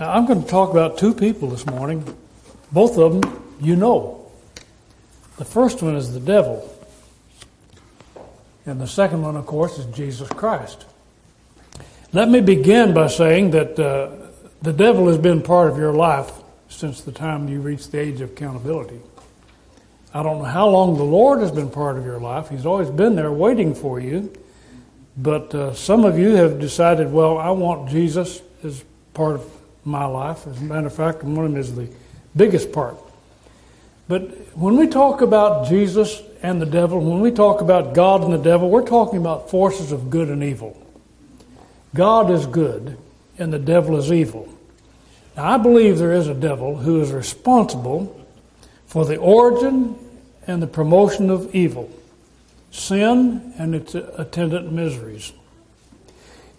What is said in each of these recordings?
Now, I'm going to talk about two people this morning. Both of them you know. The first one is the devil. And the second one, of course, is Jesus Christ. Let me begin by saying that uh, the devil has been part of your life since the time you reached the age of accountability. I don't know how long the Lord has been part of your life. He's always been there waiting for you. But uh, some of you have decided, well, I want Jesus as part of my life. As a matter of fact, one of them is the biggest part. But when we talk about Jesus and the devil, when we talk about God and the devil, we're talking about forces of good and evil. God is good and the devil is evil. Now, I believe there is a devil who is responsible for the origin and the promotion of evil, sin and its attendant miseries.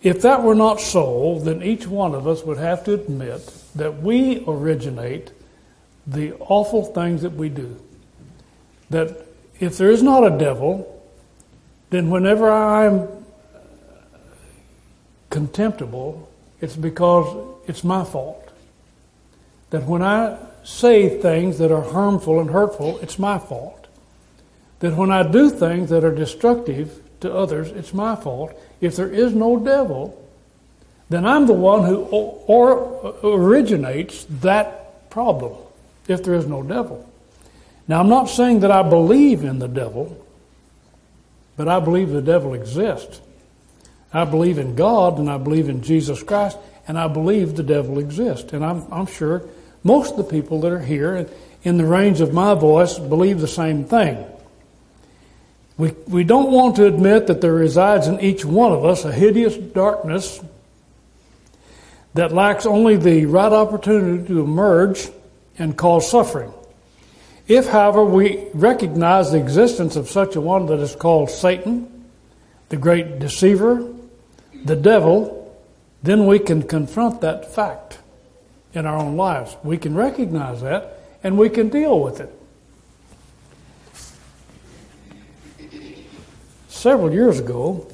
If that were not so, then each one of us would have to admit that we originate the awful things that we do. That if there is not a devil, then whenever I'm contemptible, it's because it's my fault. That when I say things that are harmful and hurtful, it's my fault. That when I do things that are destructive to others, it's my fault. If there is no devil, then I'm the one who or uh, originates that problem, if there is no devil. Now, I'm not saying that I believe in the devil, but I believe the devil exists. I believe in God and I believe in Jesus Christ, and I believe the devil exists. And I'm, I'm sure most of the people that are here in the range of my voice believe the same thing. We, we don't want to admit that there resides in each one of us a hideous darkness that lacks only the right opportunity to emerge and cause suffering. If, however, we recognize the existence of such a one that is called Satan, the great deceiver, the devil, then we can confront that fact in our own lives. We can recognize that and we can deal with it. Several years ago,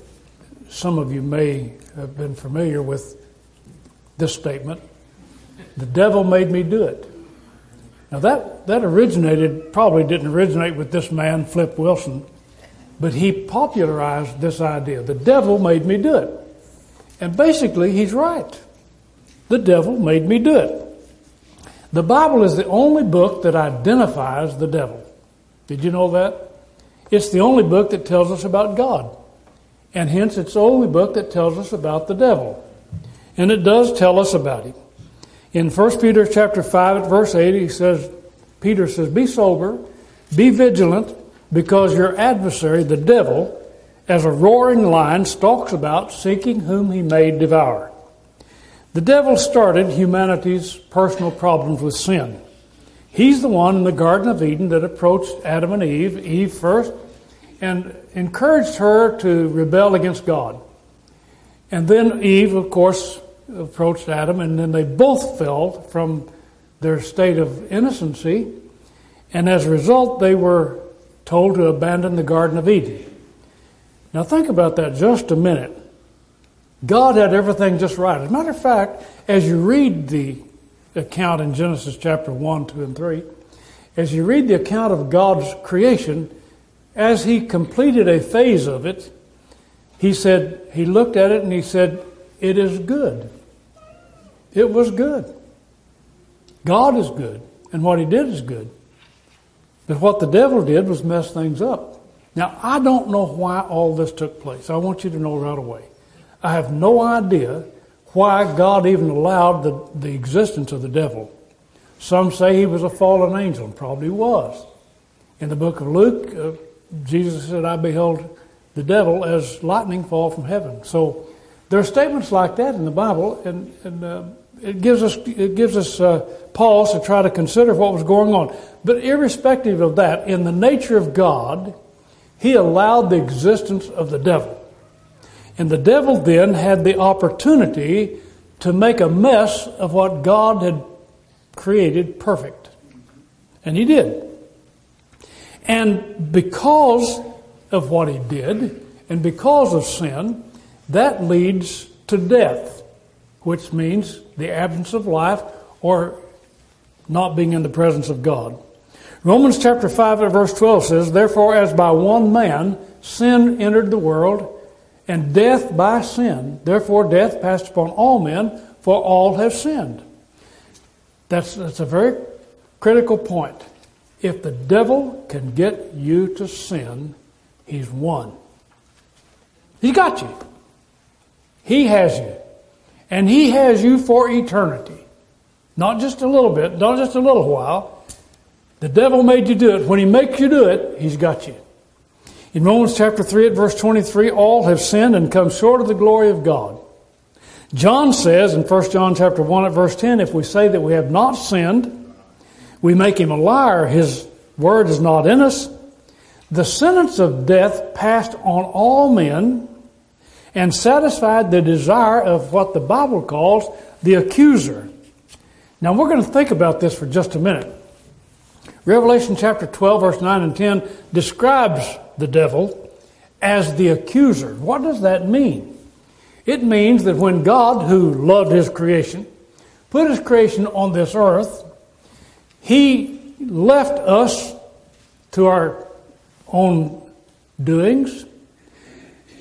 some of you may have been familiar with this statement the devil made me do it. Now, that, that originated, probably didn't originate with this man, Flip Wilson, but he popularized this idea. The devil made me do it. And basically, he's right. The devil made me do it. The Bible is the only book that identifies the devil. Did you know that? It's the only book that tells us about God. And hence, it's the only book that tells us about the devil. And it does tell us about him. In 1 Peter chapter 5 at verse 8, he says, Peter says, Be sober, be vigilant, because your adversary, the devil, as a roaring lion stalks about, seeking whom he may devour. The devil started humanity's personal problems with sin. He's the one in the Garden of Eden that approached Adam and Eve, Eve first, and encouraged her to rebel against God. And then Eve, of course, approached Adam, and then they both fell from their state of innocency, and as a result, they were told to abandon the Garden of Eden. Now, think about that just a minute. God had everything just right. As a matter of fact, as you read the account in Genesis chapter 1, 2, and 3, as you read the account of God's creation, as he completed a phase of it, he said, he looked at it and he said, It is good. It was good. God is good, and what he did is good. But what the devil did was mess things up. Now, I don't know why all this took place. I want you to know right away. I have no idea why God even allowed the, the existence of the devil. Some say he was a fallen angel, and probably was. In the book of Luke, uh, Jesus said, I beheld the devil as lightning fall from heaven. So there are statements like that in the Bible, and, and uh, it gives us, it gives us uh, pause to try to consider what was going on. But irrespective of that, in the nature of God, he allowed the existence of the devil. And the devil then had the opportunity to make a mess of what God had created perfect. And he did. And because of what he did, and because of sin, that leads to death, which means the absence of life or not being in the presence of God. Romans chapter 5 and verse 12 says, Therefore, as by one man sin entered the world, and death by sin, therefore death passed upon all men, for all have sinned. That's, that's a very critical point. If the devil can get you to sin, he's won. He's got you. He has you. And he has you for eternity. Not just a little bit, not just a little while. The devil made you do it. When he makes you do it, he's got you. In Romans chapter 3 at verse 23, all have sinned and come short of the glory of God. John says in 1 John chapter 1 at verse 10, if we say that we have not sinned, we make him a liar. His word is not in us. The sentence of death passed on all men and satisfied the desire of what the Bible calls the accuser. Now we're going to think about this for just a minute. Revelation chapter 12, verse 9 and 10 describes the devil as the accuser. What does that mean? It means that when God, who loved his creation, put his creation on this earth, he left us to our own doings.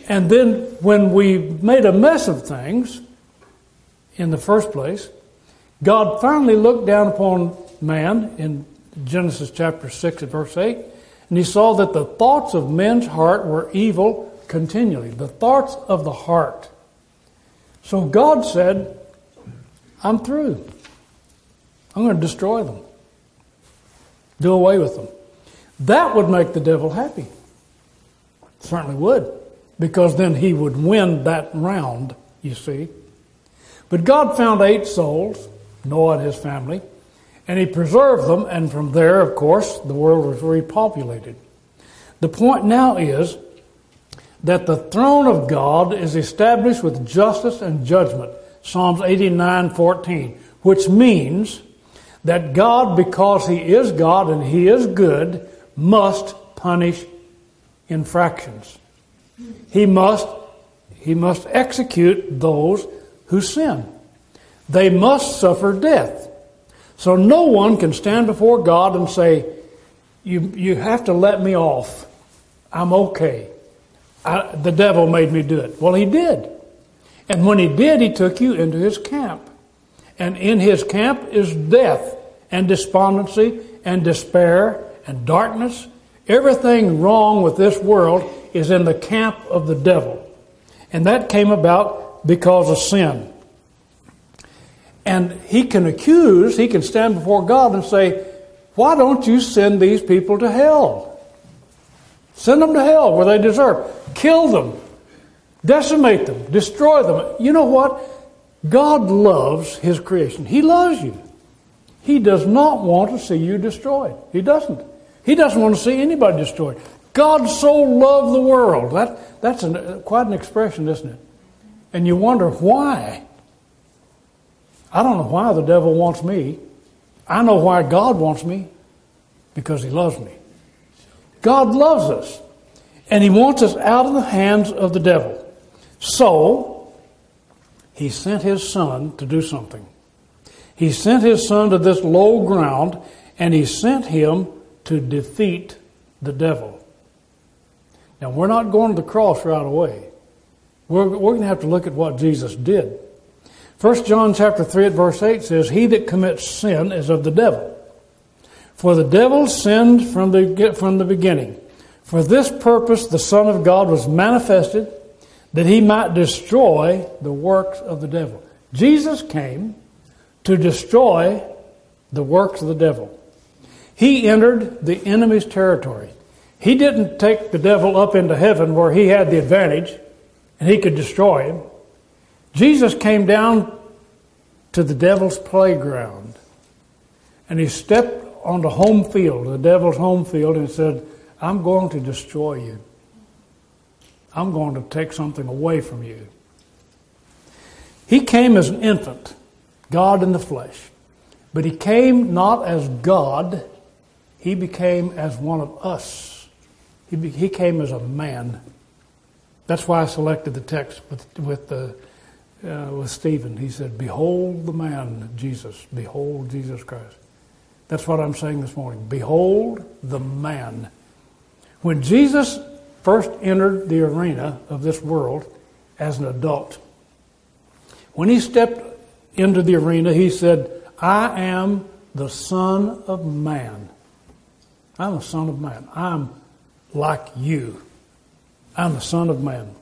And then when we made a mess of things in the first place, God finally looked down upon man in Genesis chapter 6 and verse 8, and he saw that the thoughts of men's heart were evil continually. The thoughts of the heart. So God said, I'm through. I'm going to destroy them. Do away with them. That would make the devil happy. Certainly would. Because then he would win that round, you see. But God found eight souls, Noah and his family, and he preserved them, and from there, of course, the world was repopulated. The point now is that the throne of God is established with justice and judgment. Psalms 89:14, which means that God, because He is God and He is good, must punish infractions. He must, he must execute those who sin. They must suffer death. So no one can stand before God and say, you, you have to let me off. I'm okay. I, the devil made me do it. Well, he did. And when he did, he took you into his camp. And in his camp is death and despondency and despair and darkness. Everything wrong with this world is in the camp of the devil. And that came about because of sin. And he can accuse, he can stand before God and say, Why don't you send these people to hell? Send them to hell where they deserve. Kill them. Decimate them. Destroy them. You know what? God loves His creation. He loves you. He does not want to see you destroyed. He doesn't. He doesn't want to see anybody destroyed. God so loved the world. That, that's an, quite an expression, isn't it? And you wonder why. I don't know why the devil wants me. I know why God wants me. Because he loves me. God loves us. And he wants us out of the hands of the devil. So, he sent his son to do something. He sent his son to this low ground and he sent him to defeat the devil. Now, we're not going to the cross right away. We're, we're going to have to look at what Jesus did. 1 John chapter 3 at verse 8 says, He that commits sin is of the devil. For the devil sinned from the, from the beginning. For this purpose the Son of God was manifested, that he might destroy the works of the devil. Jesus came to destroy the works of the devil. He entered the enemy's territory. He didn't take the devil up into heaven where he had the advantage and he could destroy him. Jesus came down to the devil's playground and he stepped on the home field, the devil's home field, and said, I'm going to destroy you. I'm going to take something away from you. He came as an infant, God in the flesh. But he came not as God, he became as one of us. He, be, he came as a man. That's why I selected the text with, with the uh, with Stephen. He said, Behold the man, Jesus. Behold Jesus Christ. That's what I'm saying this morning. Behold the man. When Jesus first entered the arena of this world as an adult, when he stepped into the arena, he said, I am the Son of Man. I'm the Son of Man. I'm like you. I'm the Son of Man.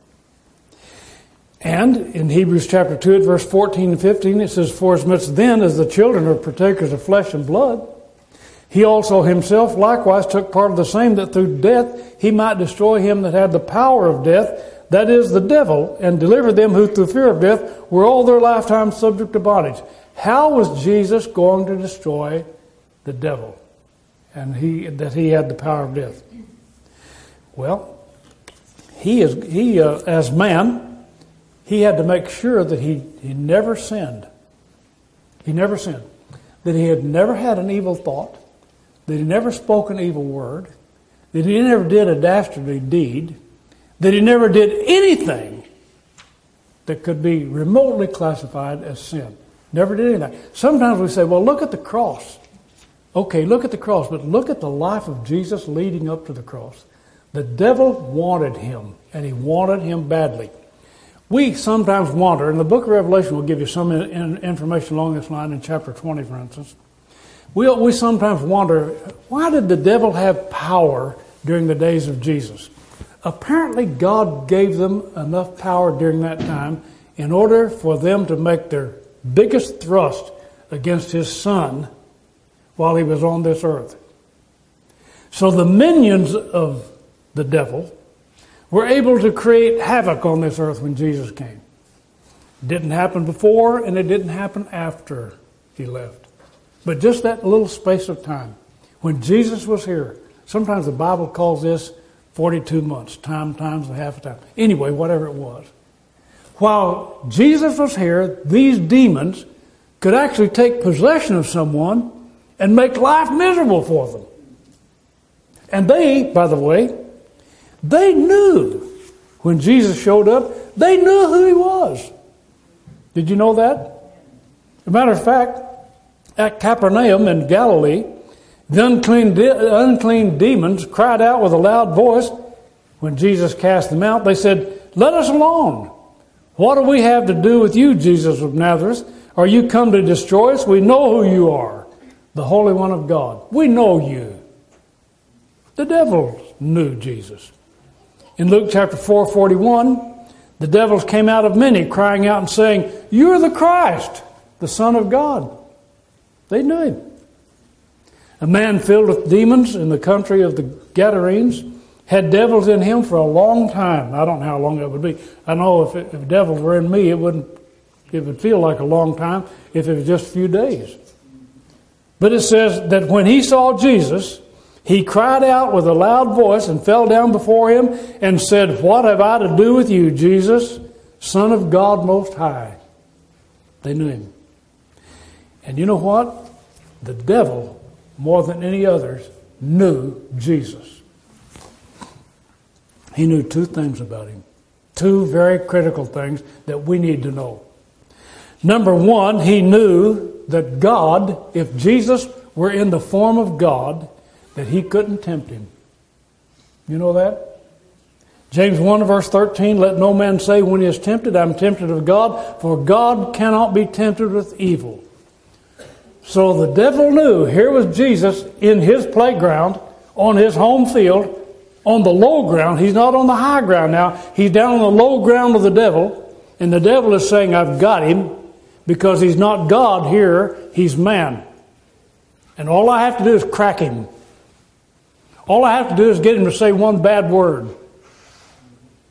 And in Hebrews chapter 2 at verse 14 and 15, it says, For as much then as the children are partakers of flesh and blood, he also himself likewise took part of the same that through death he might destroy him that had the power of death, that is the devil, and deliver them who through fear of death were all their lifetime subject to bondage. How was Jesus going to destroy the devil? And he, that he had the power of death. Well, he is, he, uh, as man, he had to make sure that he, he never sinned. He never sinned. That he had never had an evil thought. That he never spoke an evil word. That he never did a dastardly deed. That he never did anything that could be remotely classified as sin. Never did anything. Sometimes we say, well, look at the cross. Okay, look at the cross, but look at the life of Jesus leading up to the cross. The devil wanted him, and he wanted him badly. We sometimes wonder, and the book of Revelation will give you some information along this line in chapter 20, for instance. We, we sometimes wonder, why did the devil have power during the days of Jesus? Apparently, God gave them enough power during that time in order for them to make their biggest thrust against his son while he was on this earth. So the minions of the devil, were able to create havoc on this earth when Jesus came. It didn't happen before and it didn't happen after he left. But just that little space of time, when Jesus was here, sometimes the Bible calls this 42 months, time times a half a time. Anyway, whatever it was. While Jesus was here, these demons could actually take possession of someone and make life miserable for them. And they, by the way, they knew when Jesus showed up, they knew who he was. Did you know that? As a matter of fact, at Capernaum in Galilee, the unclean, de- unclean demons cried out with a loud voice when Jesus cast them out. They said, Let us alone. What do we have to do with you, Jesus of Nazareth? Are you come to destroy us? We know who you are, the Holy One of God. We know you. The devils knew Jesus. In Luke chapter 4 41, the devils came out of many, crying out and saying, You're the Christ, the Son of God. They knew him. A man filled with demons in the country of the Gadarenes had devils in him for a long time. I don't know how long it would be. I know if, it, if devils were in me, it wouldn't. It would feel like a long time if it was just a few days. But it says that when he saw Jesus, he cried out with a loud voice and fell down before him and said, What have I to do with you, Jesus, Son of God Most High? They knew him. And you know what? The devil, more than any others, knew Jesus. He knew two things about him. Two very critical things that we need to know. Number one, he knew that God, if Jesus were in the form of God, that he couldn't tempt him. You know that? James 1 verse 13, let no man say when he is tempted, I'm tempted of God, for God cannot be tempted with evil. So the devil knew here was Jesus in his playground, on his home field, on the low ground. He's not on the high ground now. He's down on the low ground of the devil. And the devil is saying, I've got him because he's not God here, he's man. And all I have to do is crack him. All I have to do is get him to say one bad word.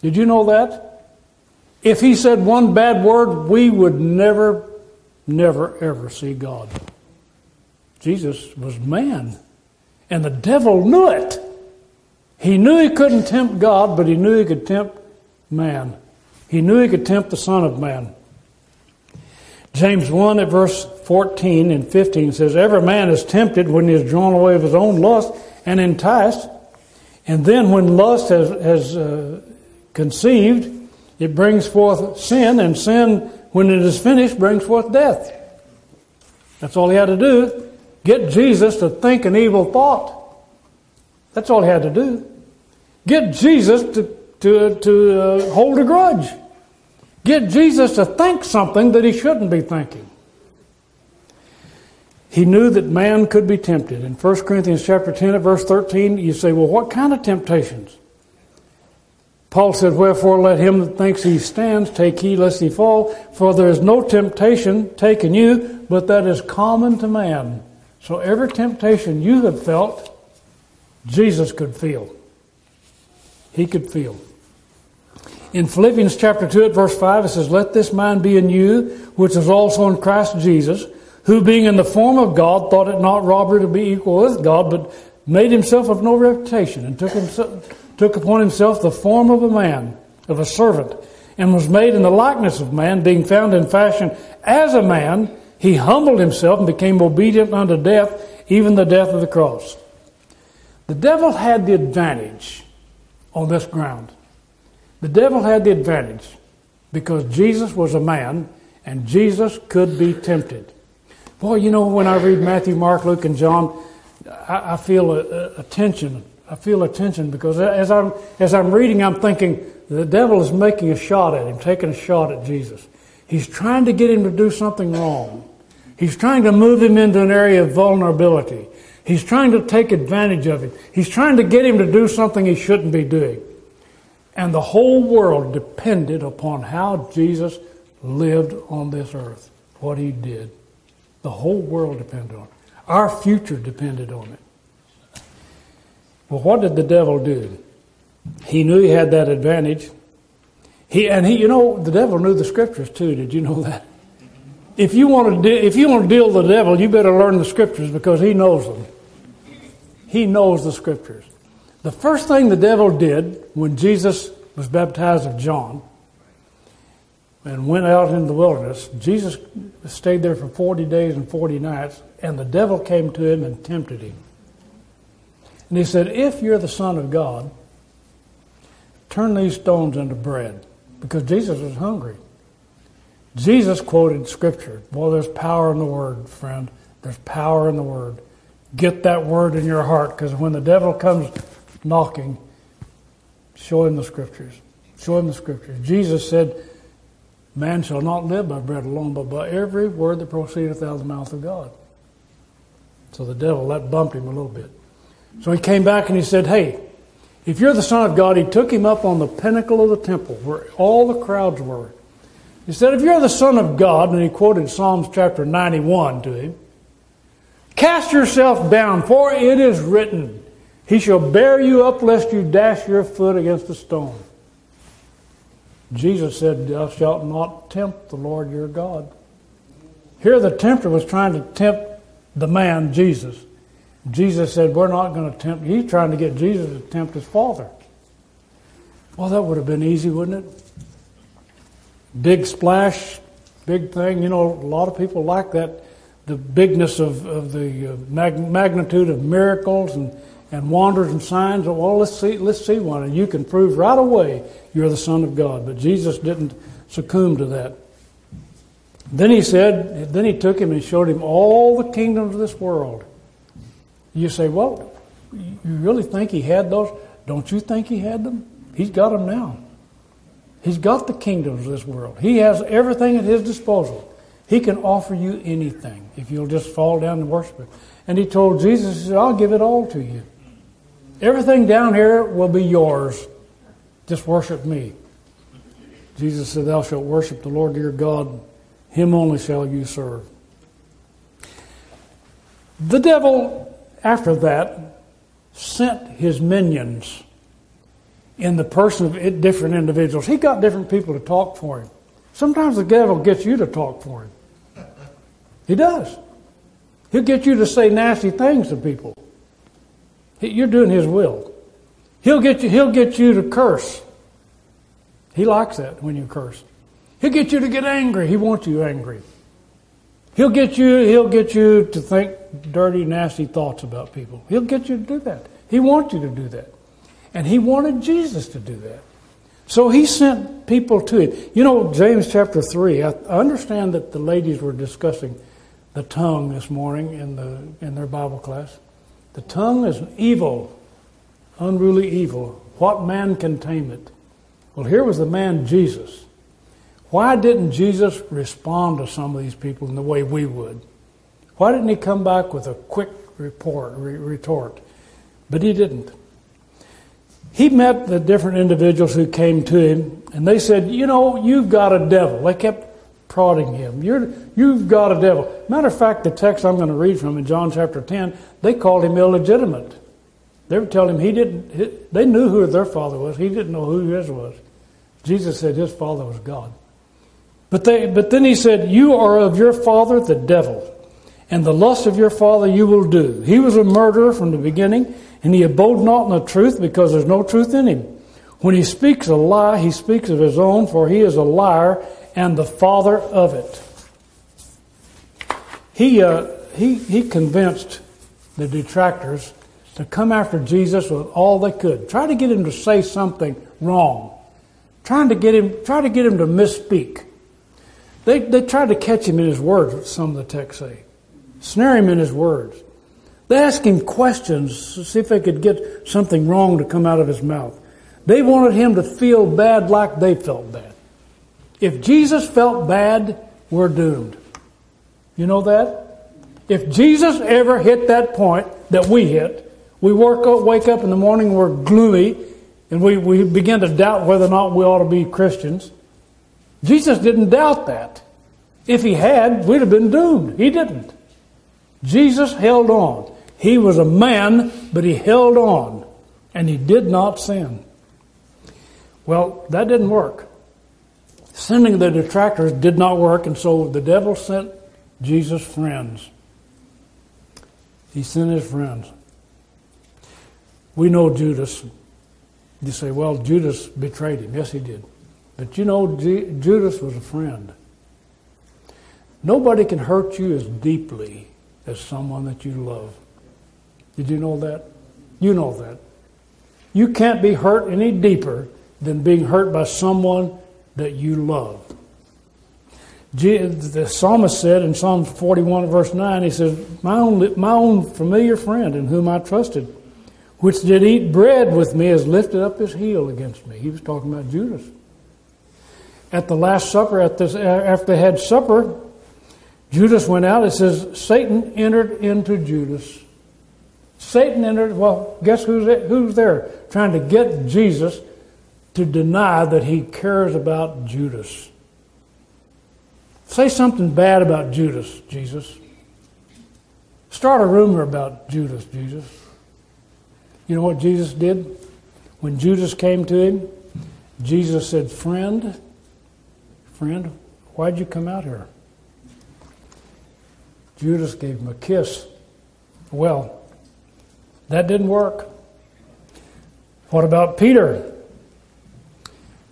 Did you know that? If he said one bad word, we would never, never, ever see God. Jesus was man. And the devil knew it. He knew he couldn't tempt God, but he knew he could tempt man. He knew he could tempt the Son of Man. James 1 at verse 14 and 15 says, Every man is tempted when he is drawn away of his own lust and enticed. And then when lust has, has uh, conceived, it brings forth sin, and sin, when it is finished, brings forth death. That's all he had to do. Get Jesus to think an evil thought. That's all he had to do. Get Jesus to, to, to uh, hold a grudge. Get Jesus to think something that he shouldn't be thinking. He knew that man could be tempted. In 1 Corinthians chapter 10 at verse 13, you say, well, what kind of temptations? Paul said, Wherefore let him that thinks he stands take heed lest he fall, for there is no temptation taken you, but that is common to man. So every temptation you have felt, Jesus could feel. He could feel. In Philippians chapter 2 at verse 5, it says, Let this mind be in you, which is also in Christ Jesus, who being in the form of God, thought it not robbery to be equal with God, but made himself of no reputation, and took, himself, took upon himself the form of a man, of a servant, and was made in the likeness of man, being found in fashion as a man, he humbled himself and became obedient unto death, even the death of the cross. The devil had the advantage on this ground. The devil had the advantage because Jesus was a man and Jesus could be tempted. Boy, you know, when I read Matthew, Mark, Luke, and John, I, I feel a, a, tension. I feel a tension because as I'm, as I'm reading, I'm thinking the devil is making a shot at him, taking a shot at Jesus. He's trying to get him to do something wrong. He's trying to move him into an area of vulnerability. He's trying to take advantage of him. He's trying to get him to do something he shouldn't be doing. And the whole world depended upon how Jesus lived on this earth, what he did. The whole world depended on it. Our future depended on it. Well, what did the devil do? He knew he had that advantage. He and he, you know, the devil knew the scriptures too. Did you know that? If you want to, de- if you want to deal with the devil, you better learn the scriptures because he knows them. He knows the scriptures. The first thing the devil did when Jesus was baptized of John and went out into the wilderness, Jesus stayed there for 40 days and 40 nights, and the devil came to him and tempted him. And he said, If you're the Son of God, turn these stones into bread. Because Jesus was hungry. Jesus quoted Scripture. Well, there's power in the Word, friend. There's power in the Word. Get that Word in your heart, because when the devil comes knocking, show him the Scriptures. Show him the Scriptures. Jesus said, Man shall not live by bread alone, but by every word that proceedeth out of the mouth of God. So the devil, that bumped him a little bit. So he came back and he said, Hey, if you're the Son of God, he took him up on the pinnacle of the temple where all the crowds were. He said, If you're the Son of God, and he quoted Psalms chapter 91 to him, cast yourself down, for it is written, He shall bear you up lest you dash your foot against a stone. Jesus said, Thou shalt not tempt the Lord your God. Here the tempter was trying to tempt the man, Jesus. Jesus said, We're not going to tempt. He's trying to get Jesus to tempt his father. Well, that would have been easy, wouldn't it? Big splash, big thing. You know, a lot of people like that, the bigness of, of the uh, mag- magnitude of miracles and and wonders and signs. Oh, Well, let's see, let's see one, and you can prove right away you're the Son of God. But Jesus didn't succumb to that. Then he said, then he took him and showed him all the kingdoms of this world. You say, well, you really think he had those? Don't you think he had them? He's got them now. He's got the kingdoms of this world. He has everything at his disposal. He can offer you anything if you'll just fall down and worship him. And he told Jesus, he said, I'll give it all to you. Everything down here will be yours. Just worship me. Jesus said, Thou shalt worship the Lord your God, him only shall you serve. The devil, after that, sent his minions in the person of different individuals. He got different people to talk for him. Sometimes the devil gets you to talk for him. He does. He'll get you to say nasty things to people. You're doing His will. He'll get you, he'll get you to curse. He likes that when you curse. He'll get you to get angry. He wants you angry. He'll get you, he'll get you to think dirty, nasty thoughts about people. He'll get you to do that. He wants you to do that. And he wanted Jesus to do that. So he sent people to him. You know, James chapter 3, I understand that the ladies were discussing the tongue this morning in, the, in their Bible class. The tongue is an evil, unruly evil. What man can tame it? Well, here was the man Jesus. Why didn't Jesus respond to some of these people in the way we would? Why didn't he come back with a quick report, re- retort? But he didn't. He met the different individuals who came to him, and they said, You know, you've got a devil. They kept prodding him. You're, you've got a devil. Matter of fact, the text I'm going to read from in John chapter 10, they called him illegitimate. They were telling him he didn't, they knew who their father was. He didn't know who his was. Jesus said his father was God. But, they, but then he said, You are of your father, the devil, and the lust of your father you will do. He was a murderer from the beginning, and he abode not in the truth because there's no truth in him. When he speaks a lie, he speaks of his own, for he is a liar and the father of it. He, uh, he, he convinced the detractors to come after Jesus with all they could. Try to get him to say something wrong. Trying to get him, try to get him to misspeak. They, they tried to catch him in his words, some of the texts say. Snare him in his words. They asked him questions to see if they could get something wrong to come out of his mouth. They wanted him to feel bad like they felt bad. If Jesus felt bad, we're doomed. You know that? If Jesus ever hit that point that we hit, we up, wake up in the morning, we're gloomy, and we, we begin to doubt whether or not we ought to be Christians. Jesus didn't doubt that. If he had, we'd have been doomed. He didn't. Jesus held on. He was a man, but he held on, and he did not sin. Well, that didn't work. Sending the detractors did not work, and so the devil sent Jesus' friends. He sent his friends. We know Judas. You say, well, Judas betrayed him. Yes, he did. But you know, G- Judas was a friend. Nobody can hurt you as deeply as someone that you love. Did you know that? You know that. You can't be hurt any deeper than being hurt by someone that you love. The psalmist said in Psalm 41, verse 9, he says, my own, my own familiar friend in whom I trusted, which did eat bread with me, has lifted up his heel against me. He was talking about Judas. At the Last Supper, at this, after they had supper, Judas went out. It says, Satan entered into Judas. Satan entered, well, guess who's, who's there? Trying to get Jesus to deny that he cares about Judas. Say something bad about Judas, Jesus. Start a rumor about Judas, Jesus. You know what Jesus did? When Judas came to him, Jesus said, Friend, friend, why'd you come out here? Judas gave him a kiss. Well, that didn't work. What about Peter?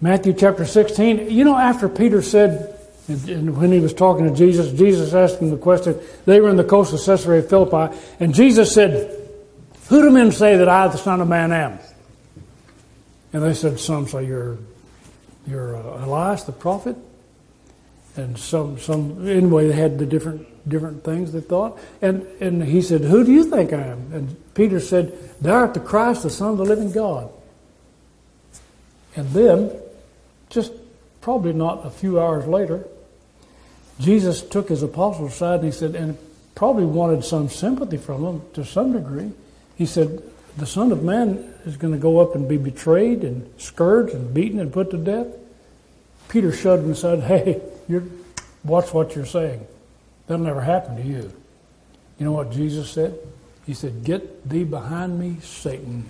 Matthew chapter 16. You know, after Peter said, and when he was talking to Jesus, Jesus asked him the question. They were in the coast of Caesarea Philippi, and Jesus said, Who do men say that I, the Son of Man, am? And they said, Some say you're, you're uh, Elias, the prophet. And some, some, anyway, they had the different, different things they thought. And, and he said, Who do you think I am? And Peter said, Thou art the Christ, the Son of the living God. And then just probably not a few hours later, Jesus took his apostles aside and he said, and probably wanted some sympathy from them to some degree. He said, The Son of Man is going to go up and be betrayed and scourged and beaten and put to death. Peter shuddered and said, Hey, you're, watch what you're saying. That'll never happen to you. You know what Jesus said? He said, Get thee behind me, Satan.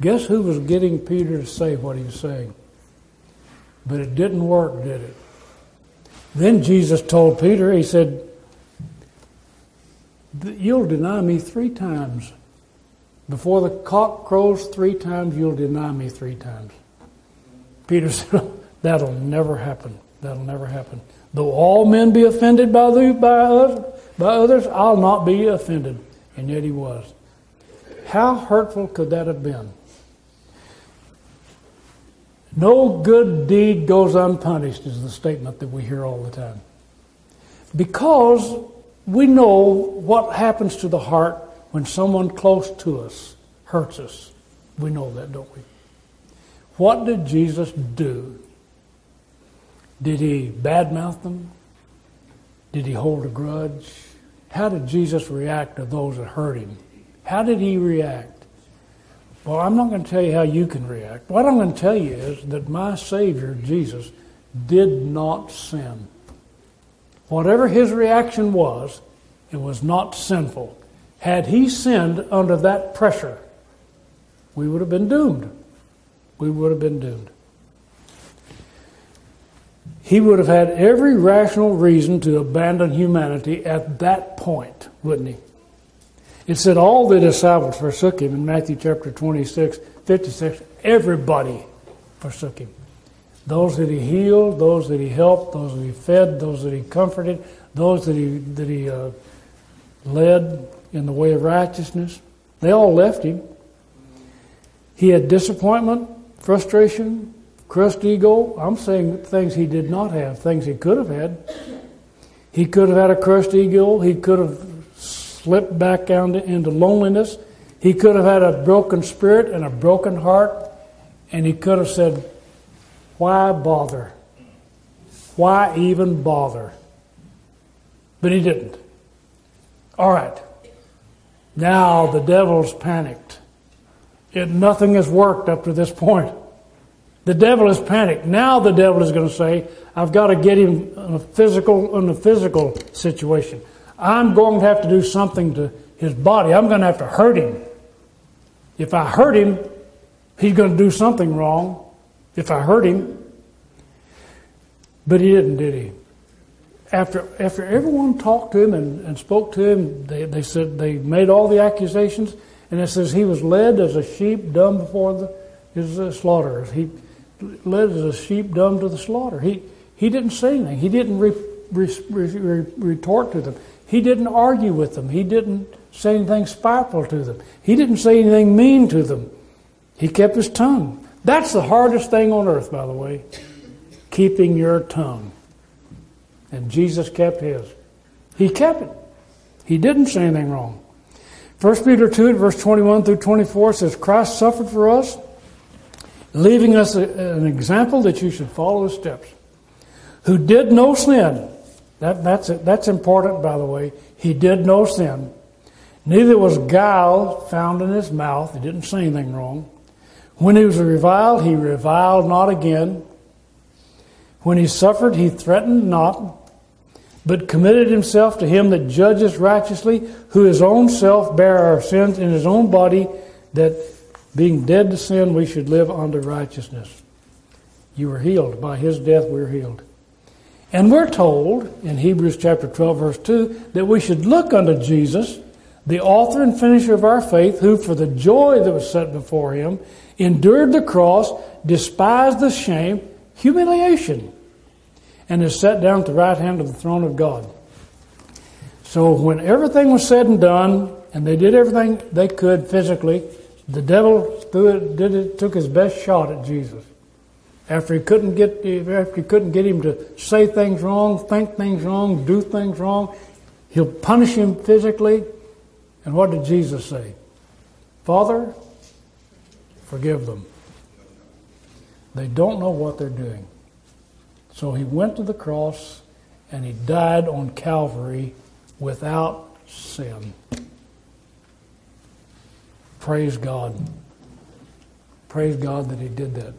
Guess who was getting Peter to say what he was saying? But it didn't work, did it? Then Jesus told Peter, He said, You'll deny me three times. Before the cock crows three times, you'll deny me three times. Peter said, That'll never happen. That'll never happen. Though all men be offended by, the, by, us, by others, I'll not be offended. And yet he was. How hurtful could that have been? No good deed goes unpunished, is the statement that we hear all the time. Because we know what happens to the heart when someone close to us hurts us. We know that, don't we? What did Jesus do? Did he badmouth them? Did he hold a grudge? How did Jesus react to those that hurt him? How did he react? Well, I'm not going to tell you how you can react. What I'm going to tell you is that my Savior, Jesus, did not sin. Whatever his reaction was, it was not sinful. Had he sinned under that pressure, we would have been doomed. We would have been doomed. He would have had every rational reason to abandon humanity at that point, wouldn't he? It said all the disciples forsook him in Matthew chapter 26, 56. Everybody forsook him. Those that he healed, those that he helped, those that he fed, those that he comforted, those that he, that he uh, led in the way of righteousness, they all left him. He had disappointment, frustration, crushed ego. I'm saying things he did not have, things he could have had. He could have had a crushed ego. He could have slipped back down into loneliness. He could have had a broken spirit and a broken heart. And he could have said, Why bother? Why even bother? But he didn't. All right. Now the devil's panicked. It, nothing has worked up to this point. The devil is panicked. Now the devil is going to say, I've got to get him in a physical, in a physical situation. I'm going to have to do something to his body. I'm going to have to hurt him. If I hurt him, he's going to do something wrong. If I hurt him. But he didn't, did he? After, after everyone talked to him and, and spoke to him, they, they said they made all the accusations, and it says he was led as a sheep dumb before the, his uh, slaughterers. He led as a sheep dumb to the slaughter. He, he didn't say anything. He didn't re, re, re, retort to them. He didn't argue with them. He didn't say anything spiteful to them. He didn't say anything mean to them. He kept his tongue. That's the hardest thing on earth, by the way, keeping your tongue. And Jesus kept his. He kept it. He didn't say anything wrong. 1 Peter 2, verse 21 through 24 says, Christ suffered for us, leaving us a, an example that you should follow his steps, who did no sin that, that's, that's important, by the way. He did no sin. Neither was guile found in his mouth. He didn't say anything wrong. When he was reviled, he reviled not again. When he suffered, he threatened not, but committed himself to him that judges righteously, who his own self bare our sins in his own body, that being dead to sin, we should live unto righteousness. You were healed. By his death, we are healed. And we're told in Hebrews chapter 12, verse 2, that we should look unto Jesus, the author and finisher of our faith, who for the joy that was set before him endured the cross, despised the shame, humiliation, and is set down at the right hand of the throne of God. So when everything was said and done, and they did everything they could physically, the devil did it, took his best shot at Jesus. After he couldn't get after he couldn't get him to say things wrong, think things wrong, do things wrong, he'll punish him physically. And what did Jesus say? Father, forgive them. They don't know what they're doing. So he went to the cross and he died on Calvary without sin. Praise God. Praise God that he did that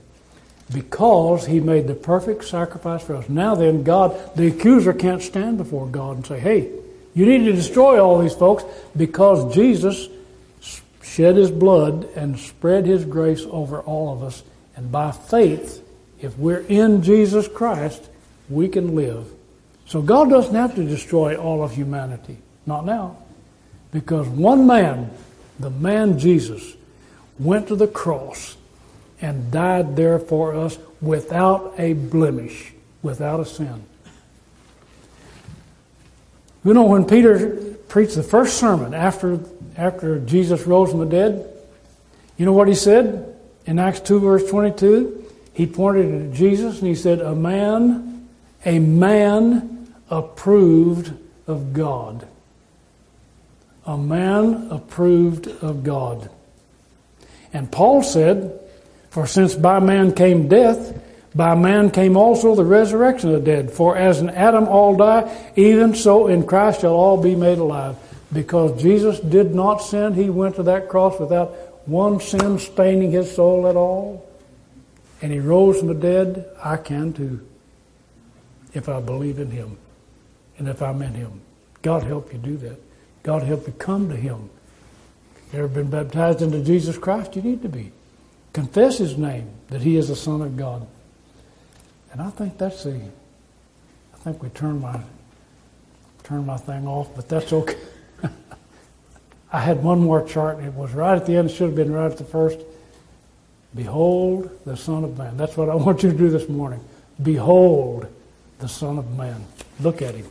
because he made the perfect sacrifice for us. Now then, God, the accuser can't stand before God and say, hey, you need to destroy all these folks because Jesus shed his blood and spread his grace over all of us. And by faith, if we're in Jesus Christ, we can live. So God doesn't have to destroy all of humanity. Not now. Because one man, the man Jesus, went to the cross and died there for us without a blemish, without a sin. You know, when Peter preached the first sermon after, after Jesus rose from the dead, you know what he said in Acts 2, verse 22? he pointed at Jesus and he said, A man, a man approved of God. A man approved of God. And Paul said, For since by man came death, by man came also the resurrection of the dead. For as in Adam all die, even so in Christ shall all be made alive. Because Jesus did not sin, he went to that cross without one sin staining his soul at all. And he rose from the dead. I can too. If I believe in him and if I'm in him. God help you do that. God help you come to him. You ever been baptized into Jesus Christ? You need to be. Confess his name, that he is the Son of God. And I think that's the I think we turned my turned my thing off, but that's okay. I had one more chart. and It was right at the end. It should have been right at the first. Behold the Son of Man. That's what I want you to do this morning. Behold the Son of Man. Look at him.